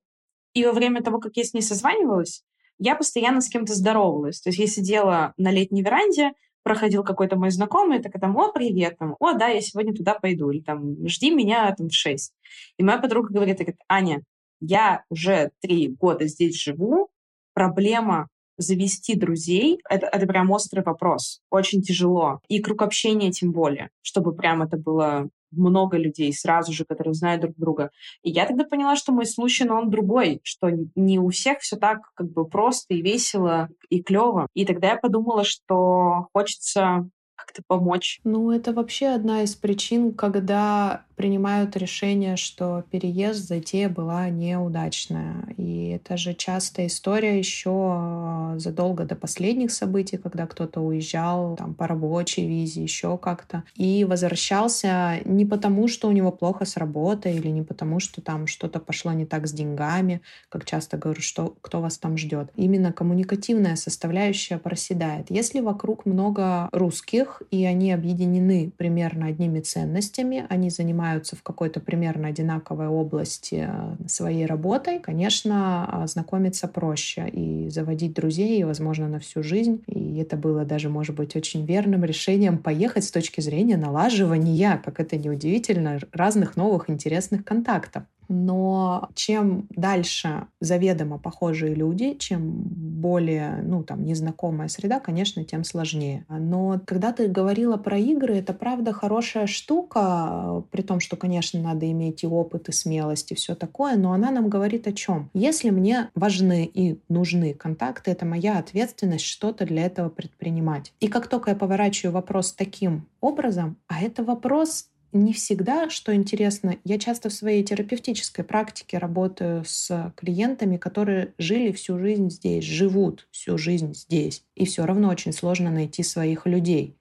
и во время того, как я с ней созванивалась, я постоянно с кем-то здоровалась. То есть я сидела на летней веранде, проходил какой-то мой знакомый, так там, о, привет, там, о, да, я сегодня туда пойду, или там, жди меня там в шесть. И моя подруга говорит, говорит, Аня, я уже три года здесь живу, проблема завести друзей это, это прям острый вопрос. Очень тяжело. И круг общения тем более, чтобы прям это было много людей сразу же, которые знают друг друга. И я тогда поняла, что мой случай, но он другой, что не у всех все так как бы просто и весело и клево. И тогда я подумала, что хочется как-то помочь.
Ну, это вообще одна из причин, когда принимают решение, что переезд, затея была неудачная. И это же частая история еще а, задолго до последних событий, когда кто-то уезжал там, по рабочей визе, еще как-то, и возвращался не потому, что у него плохо с работой, или не потому, что там что-то пошло не так с деньгами, как часто говорю, что кто вас там ждет. Именно коммуникативная составляющая проседает. Если вокруг много русских, и они объединены примерно одними ценностями, они занимаются занимаются в какой-то примерно одинаковой области э, своей работой, конечно, знакомиться проще и заводить друзей, возможно, на всю жизнь. И это было даже, может быть, очень верным решением поехать с точки зрения налаживания, как это неудивительно, разных новых интересных контактов. Но чем дальше заведомо похожие люди, чем более, ну, там, незнакомая среда, конечно, тем сложнее. Но когда ты говорила про игры, это правда хорошая штука, при том, что, конечно, надо иметь и опыт, и смелость, и все такое, но она нам говорит о чем? Если мне важны и нужны контакты, это моя ответственность что-то для этого предпринимать. И как только я поворачиваю вопрос таким образом, а это вопрос не всегда, что интересно, я часто в своей терапевтической практике работаю с клиентами, которые жили всю жизнь здесь, живут всю жизнь здесь. И все равно очень сложно найти своих людей.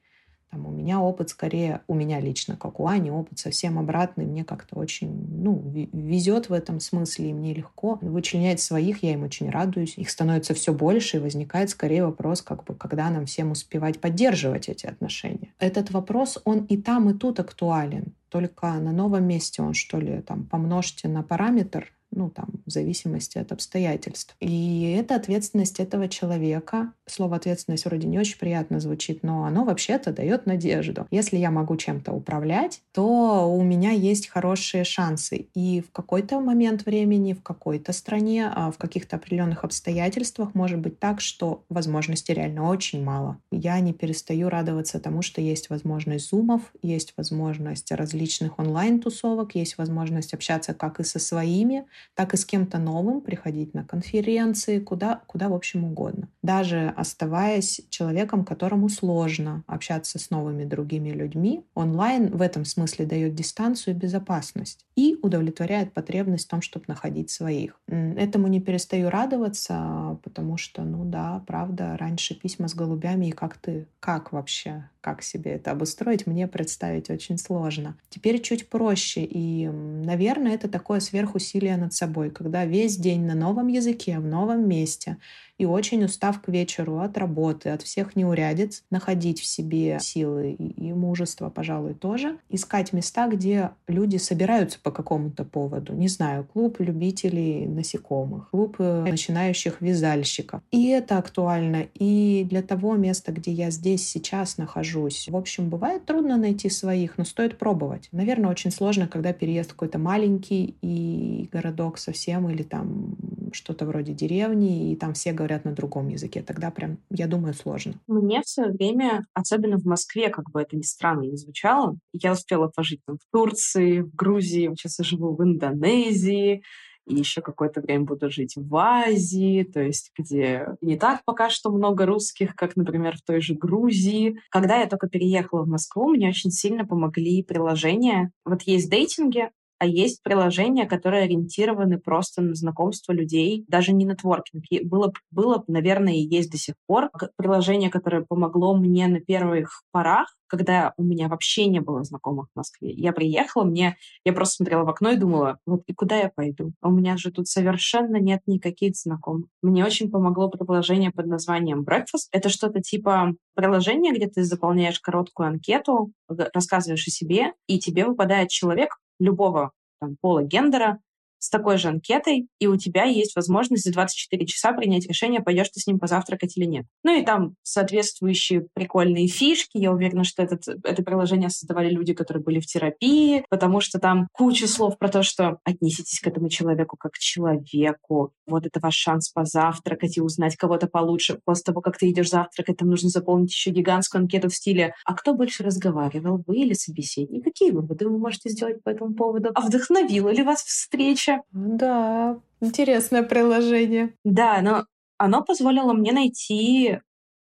Там у меня опыт скорее, у меня лично, как у Ани, опыт совсем обратный. Мне как-то очень, ну, везет в этом смысле, и мне легко вычленять своих, я им очень радуюсь. Их становится все больше, и возникает скорее вопрос, как бы, когда нам всем успевать поддерживать эти отношения. Этот вопрос, он и там, и тут актуален только на новом месте он, что ли, там, помножьте на параметр, ну, там, в зависимости от обстоятельств. И это ответственность этого человека. Слово ответственность вроде не очень приятно звучит, но оно вообще-то дает надежду. Если я могу чем-то управлять, то у меня есть хорошие шансы. И в какой-то момент времени, в какой-то стране, а в каких-то определенных обстоятельствах может быть так, что возможностей реально очень мало. Я не перестаю радоваться тому, что есть возможность зумов, есть возможность различных онлайн-тусовок, есть возможность общаться как и со своими, так и с кем-то новым, приходить на конференции, куда, куда в общем угодно. Даже оставаясь человеком, которому сложно общаться с новыми другими людьми, онлайн в этом смысле дает дистанцию и безопасность и удовлетворяет потребность в том, чтобы находить своих. Этому не перестаю радоваться, потому что, ну да, правда, раньше письма с голубями, и как ты, как вообще, как себе это обустроить, мне представить очень сложно. Теперь чуть проще, и, наверное, это такое сверхусилие над собой, когда весь день на новом языке, в новом месте, и очень устав к вечеру от работы, от всех неурядиц, находить в себе силы и мужество, пожалуй, тоже, искать места, где люди собираются по какому-то поводу. Не знаю, клуб любителей насекомых, клуб э, начинающих вязальщиков. И это актуально и для того места, где я здесь сейчас нахожусь. В общем, бывает трудно найти своих, но стоит пробовать. Наверное, очень сложно, когда переезд какой-то маленький и городок совсем или там что-то вроде деревни, и там все говорят на другом языке. Тогда прям, я думаю, сложно.
Мне в свое время, особенно в Москве, как бы это ни странно не звучало, я успела пожить там в Турции, в Грузии, сейчас я живу в Индонезии, и еще какое-то время буду жить в Азии, то есть где не так пока что много русских, как, например, в той же Грузии. Когда я только переехала в Москву, мне очень сильно помогли приложения. Вот есть дейтинги, а есть приложения, которые ориентированы просто на знакомство людей, даже не нетворкинг. Было, было, наверное, и есть до сих пор приложение, которое помогло мне на первых порах, когда у меня вообще не было знакомых в Москве. Я приехала, мне, я просто смотрела в окно и думала, вот и куда я пойду? А у меня же тут совершенно нет никаких знакомых. Мне очень помогло приложение под названием Breakfast. Это что-то типа приложения, где ты заполняешь короткую анкету, рассказываешь о себе, и тебе выпадает человек, любого там, пола, гендера, с такой же анкетой, и у тебя есть возможность за 24 часа принять решение, пойдешь ты с ним позавтракать или нет. Ну и там соответствующие прикольные фишки. Я уверена, что этот, это приложение создавали люди, которые были в терапии, потому что там куча слов про то, что отнеситесь к этому человеку как к человеку. Вот это ваш шанс позавтракать и узнать кого-то получше. После того, как ты идешь завтракать, там нужно заполнить еще гигантскую анкету в стиле «А кто больше разговаривал, вы или собеседник? Какие выводы вы можете сделать по этому поводу? А вдохновила ли вас встреча?
Да, интересное приложение.
Да, но оно позволило мне найти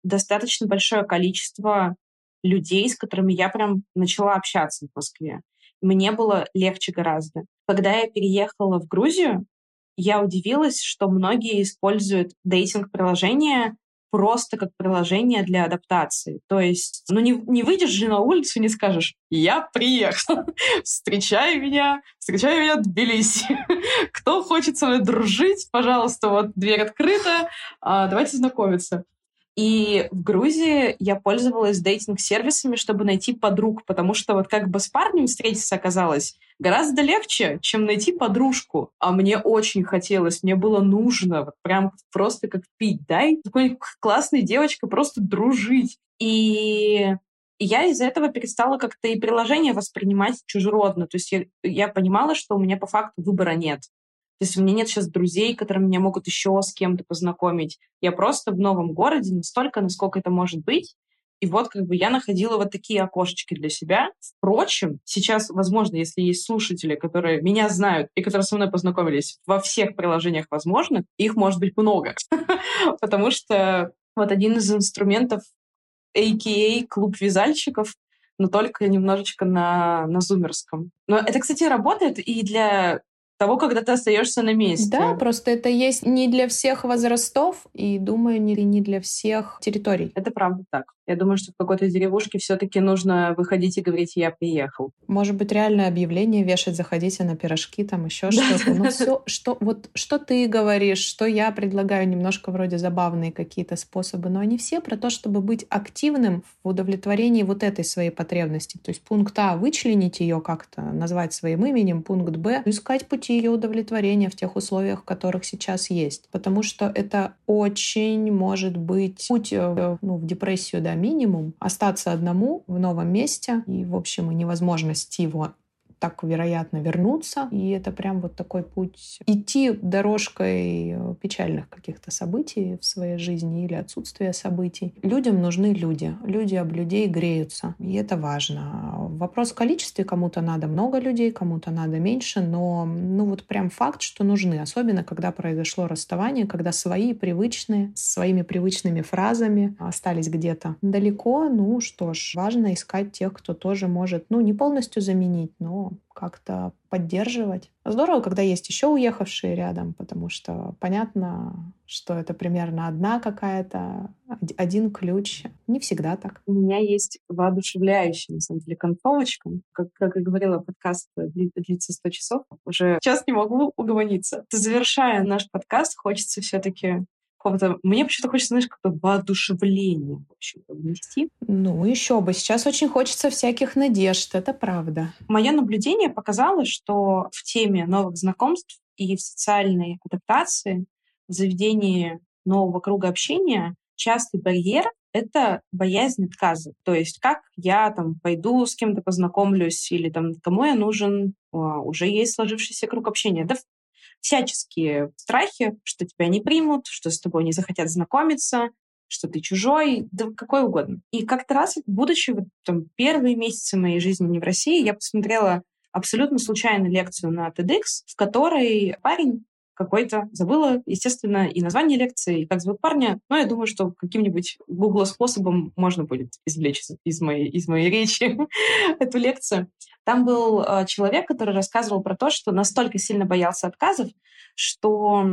достаточно большое количество людей, с которыми я прям начала общаться в Москве. Мне было легче гораздо. Когда я переехала в Грузию, я удивилась, что многие используют дейтинг-приложения просто как приложение для адаптации. То есть, ну не, не выйдешь же на улицу не скажешь «Я приехал, встречай меня, встречай меня в Тбилиси. Кто хочет со мной дружить, пожалуйста, вот дверь открыта, а, давайте знакомиться». И в Грузии я пользовалась дейтинг-сервисами, чтобы найти подруг, потому что вот как бы с парнем встретиться оказалось гораздо легче, чем найти подружку. А мне очень хотелось, мне было нужно, вот прям просто как пить, дай такой классной девочкой просто дружить. И я из-за этого перестала как-то и приложение воспринимать чужеродно. То есть я, я понимала, что у меня по факту выбора нет. То есть у меня нет сейчас друзей, которые меня могут еще с кем-то познакомить. Я просто в новом городе настолько, насколько это может быть. И вот как бы я находила вот такие окошечки для себя. Впрочем, сейчас, возможно, если есть слушатели, которые меня знают и которые со мной познакомились во всех приложениях возможных, их может быть много. Потому что вот один из инструментов AKA клуб вязальщиков, но только немножечко на, на зумерском. Но это, кстати, работает и для того, когда ты остаешься на месте.
Да, просто это есть не для всех возрастов и, думаю, не, не для всех территорий.
Это правда так. Я думаю, что в какой-то деревушке все-таки нужно выходить и говорить, я приехал.
Может быть, реальное объявление вешать, заходите на пирожки, там еще что-то. Но все, что, вот, что ты говоришь, что я предлагаю, немножко вроде забавные какие-то способы, но они все про то, чтобы быть активным в удовлетворении вот этой своей потребности. То есть пункт А — вычленить ее как-то, назвать своим именем, пункт Б — искать пути ее удовлетворения в тех условиях, в которых сейчас есть. Потому что это очень может быть путь э, ну, в депрессию, да, минимум, остаться одному в новом месте, и, в общем, и невозможность его так, вероятно, вернуться. И это прям вот такой путь. Идти дорожкой э, печальных каких-то событий в своей жизни или отсутствия событий. Людям нужны люди. Люди об людей греются. И это важно. Вопрос в количестве. Кому-то надо много людей, кому-то надо меньше. Но ну вот прям факт, что нужны. Особенно, когда произошло расставание, когда свои привычные, своими привычными фразами остались где-то далеко. Ну что ж, важно искать тех, кто тоже может, ну не полностью заменить, но как-то поддерживать. Здорово, когда есть еще уехавшие рядом, потому что понятно, что это примерно одна какая-то, один ключ. Не всегда так.
У меня есть воодушевляющая, на самом деле, концовочка. Как, как я говорила, подкаст длится 100 часов. Уже сейчас не могу угомониться. Завершая наш подкаст, хочется все-таки какого-то... Мне почему-то хочется, знаешь, какое-то воодушевление, в общем внести.
Ну, еще бы. Сейчас очень хочется всяких надежд, это правда.
Мое наблюдение показало, что в теме новых знакомств и в социальной адаптации, в заведении нового круга общения частый барьер — это боязнь отказа. То есть как я там пойду с кем-то познакомлюсь или там кому я нужен, а, уже есть сложившийся круг общения. Да всяческие страхи, что тебя не примут, что с тобой не захотят знакомиться, что ты чужой, да какой угодно. И как-то раз, будучи вот, там, первые месяцы моей жизни не в России, я посмотрела абсолютно случайно лекцию на TEDx, в которой парень какой-то, забыла, естественно, и название лекции, и как зовут парня, но я думаю, что каким-нибудь гугло способом можно будет извлечь из моей, из моей речи эту лекцию. Там был э, человек, который рассказывал про то, что настолько сильно боялся отказов, что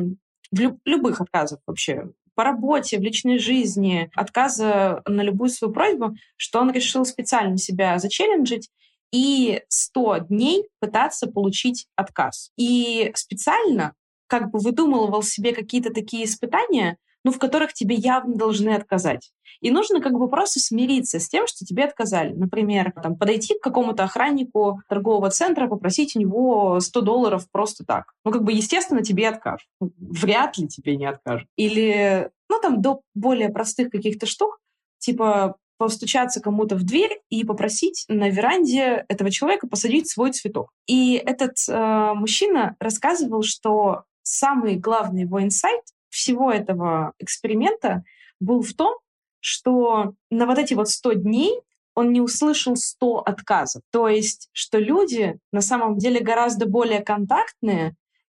в люб- любых отказов вообще, по работе, в личной жизни, отказа на любую свою просьбу, что он решил специально себя зачелленджить и 100 дней пытаться получить отказ. И специально как бы выдумывал себе какие-то такие испытания, ну, в которых тебе явно должны отказать. И нужно как бы просто смириться с тем, что тебе отказали. Например, там, подойти к какому-то охраннику торгового центра, попросить у него 100 долларов просто так. Ну, как бы, естественно, тебе откажут. Ну, вряд ли тебе не откажут. Или, ну, там, до более простых каких-то штук, типа постучаться кому-то в дверь и попросить на веранде этого человека посадить свой цветок. И этот э, мужчина рассказывал, что самый главный его инсайт всего этого эксперимента был в том, что на вот эти вот 100 дней он не услышал 100 отказов. То есть, что люди на самом деле гораздо более контактные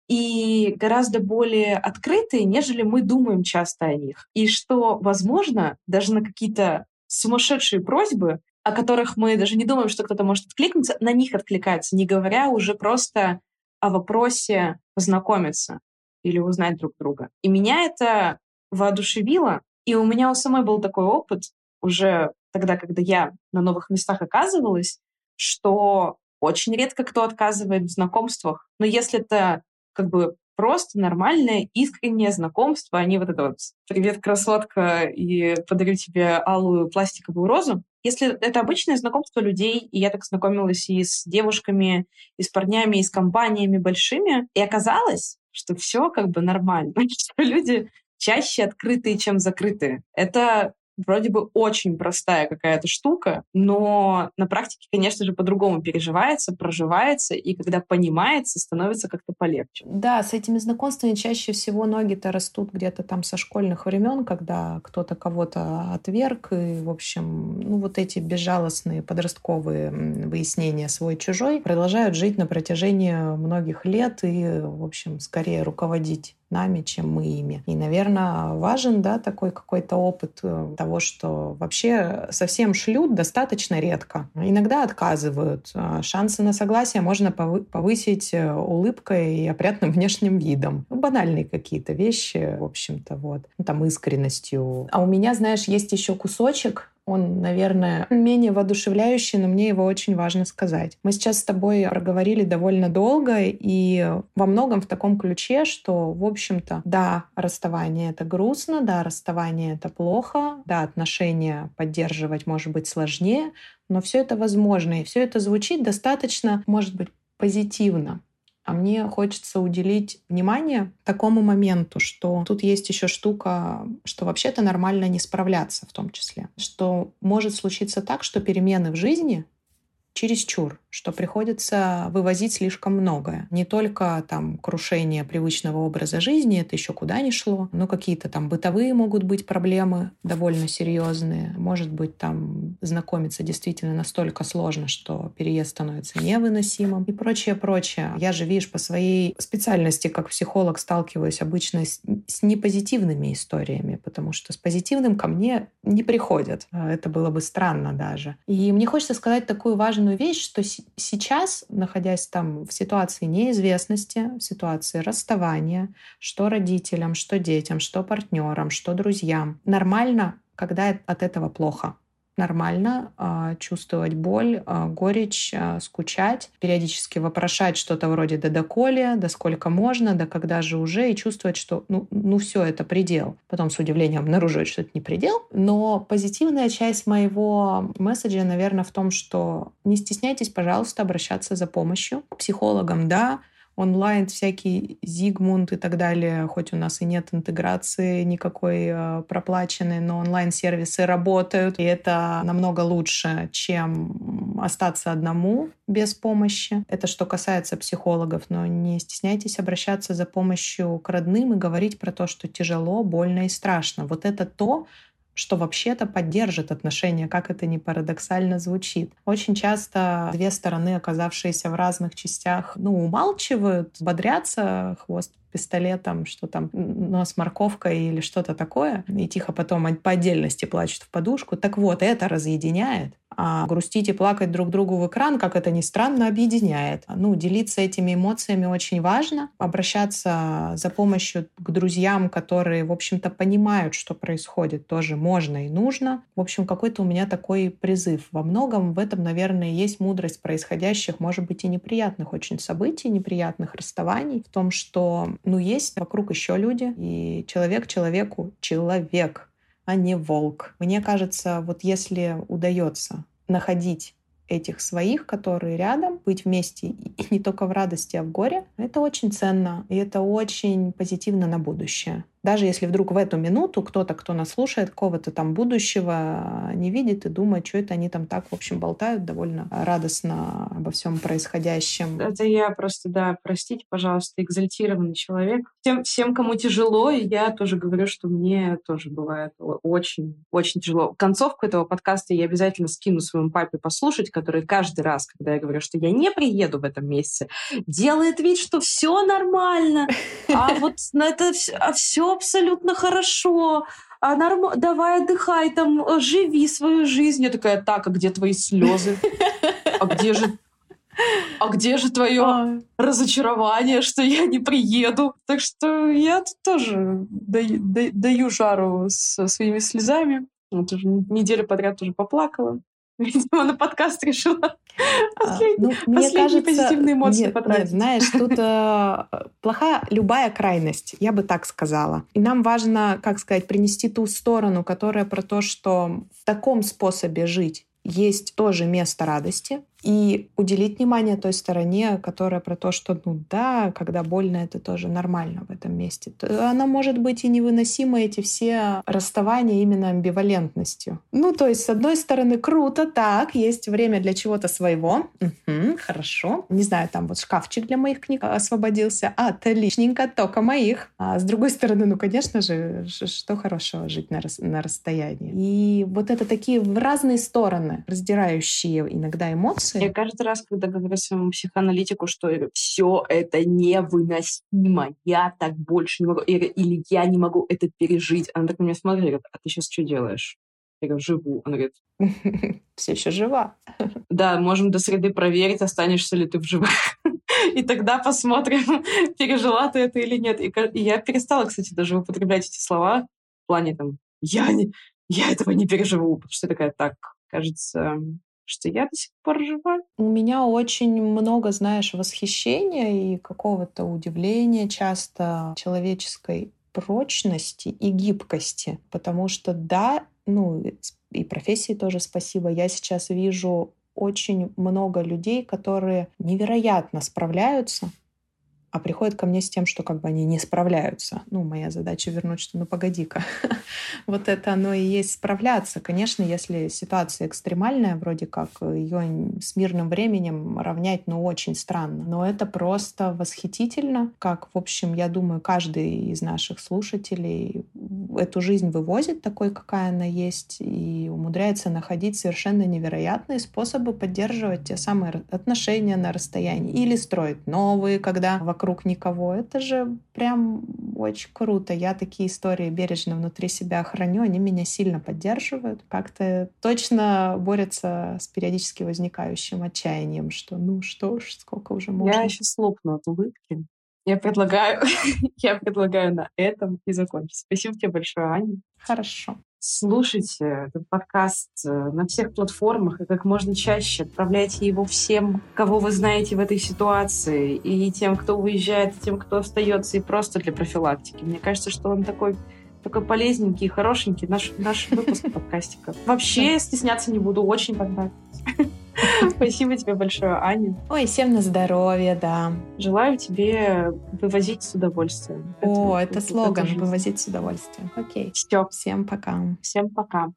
и гораздо более открытые, нежели мы думаем часто о них. И что, возможно, даже на какие-то сумасшедшие просьбы, о которых мы даже не думаем, что кто-то может откликнуться, на них откликается, не говоря уже просто о вопросе познакомиться или узнать друг друга. И меня это воодушевило, и у меня у самой был такой опыт уже тогда, когда я на новых местах оказывалась, что очень редко кто отказывает в знакомствах. Но если это как бы просто нормальное, искреннее знакомство, а не вот это вот «Привет, красотка, и подарю тебе алую пластиковую розу». Если это обычное знакомство людей, и я так знакомилась и с девушками, и с парнями, и с компаниями большими, и оказалось, что все как бы нормально, что люди чаще открытые, чем закрытые. Это вроде бы очень простая какая-то штука, но на практике, конечно же, по-другому переживается, проживается, и когда понимается, становится как-то полегче.
Да, с этими знакомствами чаще всего ноги-то растут где-то там со школьных времен, когда кто-то кого-то отверг, и, в общем, ну вот эти безжалостные подростковые выяснения свой-чужой продолжают жить на протяжении многих лет и, в общем, скорее руководить нами, чем мы ими. И, наверное, важен да, такой какой-то опыт э, того, что вообще совсем шлют достаточно редко. Иногда отказывают. А шансы на согласие можно повысить э, улыбкой и опрятным внешним видом. Ну, банальные какие-то вещи, в общем-то, вот. Ну, там искренностью. А у меня, знаешь, есть еще кусочек он, наверное, менее воодушевляющий, но мне его очень важно сказать. Мы сейчас с тобой проговорили довольно долго и во многом в таком ключе, что, в общем-то, да, расставание — это грустно, да, расставание — это плохо, да, отношения поддерживать может быть сложнее, но все это возможно, и все это звучит достаточно, может быть, позитивно. А мне хочется уделить внимание такому моменту, что тут есть еще штука, что вообще-то нормально не справляться в том числе. Что может случиться так, что перемены в жизни чересчур, что приходится вывозить слишком многое. Не только там крушение привычного образа жизни, это еще куда ни шло, но какие-то там бытовые могут быть проблемы довольно серьезные. Может быть, там знакомиться действительно настолько сложно, что переезд становится невыносимым и прочее, прочее. Я же, видишь, по своей специальности как психолог сталкиваюсь обычно с, с непозитивными историями, потому что с позитивным ко мне не приходят. Это было бы странно даже. И мне хочется сказать такую важную вещь, что сейчас, находясь там в ситуации неизвестности, в ситуации расставания, что родителям, что детям, что партнерам, что друзьям, нормально, когда от этого плохо нормально э, чувствовать боль, э, горечь, э, скучать, периодически вопрошать что-то вроде «да доколе», «да сколько можно», «да когда же уже», и чувствовать, что ну, ну все, это предел. Потом с удивлением обнаруживать, что это не предел. Но позитивная часть моего месседжа, наверное, в том, что не стесняйтесь, пожалуйста, обращаться за помощью к психологам, да, онлайн всякий Зигмунд и так далее, хоть у нас и нет интеграции никакой э, проплаченной, но онлайн-сервисы работают, и это намного лучше, чем остаться одному без помощи. Это что касается психологов, но не стесняйтесь обращаться за помощью к родным и говорить про то, что тяжело, больно и страшно. Вот это то, что вообще-то поддержит отношения, как это ни парадоксально звучит. Очень часто две стороны, оказавшиеся в разных частях, ну, умалчивают, бодрятся, хвост пистолетом, что там нос морковка или что-то такое, и тихо потом по отдельности плачут в подушку. Так вот, это разъединяет. А грустить и плакать друг другу в экран, как это ни странно, объединяет. Ну, делиться этими эмоциями очень важно. Обращаться за помощью к друзьям, которые, в общем-то, понимают, что происходит, тоже можно и нужно. В общем, какой-то у меня такой призыв. Во многом в этом, наверное, есть мудрость происходящих, может быть, и неприятных очень событий, неприятных расставаний, в том, что, ну, есть вокруг еще люди, и человек человеку человек а не волк. Мне кажется, вот если удается находить этих своих, которые рядом, быть вместе и не только в радости, а в горе, это очень ценно, и это очень позитивно на будущее. Даже если вдруг в эту минуту кто-то, кто нас слушает, кого-то там будущего не видит и думает, что это они там так, в общем, болтают довольно радостно обо всем происходящем.
Это я просто, да, простите, пожалуйста, экзальтированный человек. Всем, всем кому тяжело, я тоже говорю, что мне тоже бывает очень, очень тяжело. Концовку этого подкаста я обязательно скину своему папе послушать, который каждый раз, когда я говорю, что я не приеду в этом месяце, делает вид, что все нормально, а вот на это все абсолютно хорошо, а норм... давай отдыхай, там, э, живи свою жизнь. Я такая, так, а где твои слезы? А где же а где же твое а. разочарование, что я не приеду? Так что я тут тоже даю, даю жару со своими слезами. Вот уже неделю подряд уже поплакала. Видимо, на подкаст решила
Послед... А, ну, мне кажется, позитивные эмоции нет, потратить. Нет, знаешь, тут э, плоха любая крайность, я бы так сказала. И нам важно, как сказать, принести ту сторону, которая про то, что в таком способе жить есть тоже место радости, и уделить внимание той стороне, которая про то, что, ну да, когда больно, это тоже нормально в этом месте. Она может быть и невыносима, эти все расставания именно амбивалентностью. Ну, то есть, с одной стороны, круто, так, есть время для чего-то своего. Угу, хорошо. Не знаю, там вот шкафчик для моих книг освободился. Отличненько, только моих. А с другой стороны, ну, конечно же, что хорошего жить на, рас на расстоянии. И вот это такие в разные стороны, раздирающие иногда эмоции,
эмоции. Я каждый раз, когда говорю своему психоаналитику, что все это невыносимо, я так больше не могу, или я не могу это пережить, она так на меня смотрит, говорит, а ты сейчас что делаешь? Я говорю, живу. Она говорит,
все еще жива.
Да, можем до среды проверить, останешься ли ты в живых. И тогда посмотрим, пережила ты это или нет. И я перестала, кстати, даже употреблять эти слова в плане там «я, не, я этого не переживу», потому что такая так, кажется, что я до сих пор жива.
У меня очень много, знаешь, восхищения и какого-то удивления часто человеческой прочности и гибкости, потому что да, ну и профессии тоже спасибо. Я сейчас вижу очень много людей, которые невероятно справляются а приходят ко мне с тем, что как бы они не справляются. Ну, моя задача вернуть, что ну погоди-ка. вот это оно и есть справляться. Конечно, если ситуация экстремальная, вроде как ее с мирным временем равнять, ну, очень странно. Но это просто восхитительно, как, в общем, я думаю, каждый из наших слушателей эту жизнь вывозит такой, какая она есть, и умудряется находить совершенно невероятные способы поддерживать те самые отношения на расстоянии или строить новые, когда вокруг никого. Это же прям очень круто. Я такие истории бережно внутри себя храню, они меня сильно поддерживают. Как-то точно борются с периодически возникающим отчаянием, что ну что ж, сколько уже можно.
Я сейчас лопну от улыбки. Я предлагаю, я предлагаю на этом и закончить. Спасибо тебе большое, Аня.
Хорошо.
Слушайте этот подкаст э, на всех платформах и как можно чаще отправляйте его всем, кого вы знаете в этой ситуации, и тем, кто уезжает, и тем, кто остается, и просто для профилактики. Мне кажется, что он такой такой полезненький, хорошенький наш, наш выпуск подкастика. Вообще стесняться не буду, очень понравилось. Спасибо тебе большое, Аня.
Ой, всем на здоровье, да.
Желаю тебе вывозить с удовольствием.
О, это, это слоган «вывозить с удовольствием». Окей.
Все.
Всем пока.
Всем пока.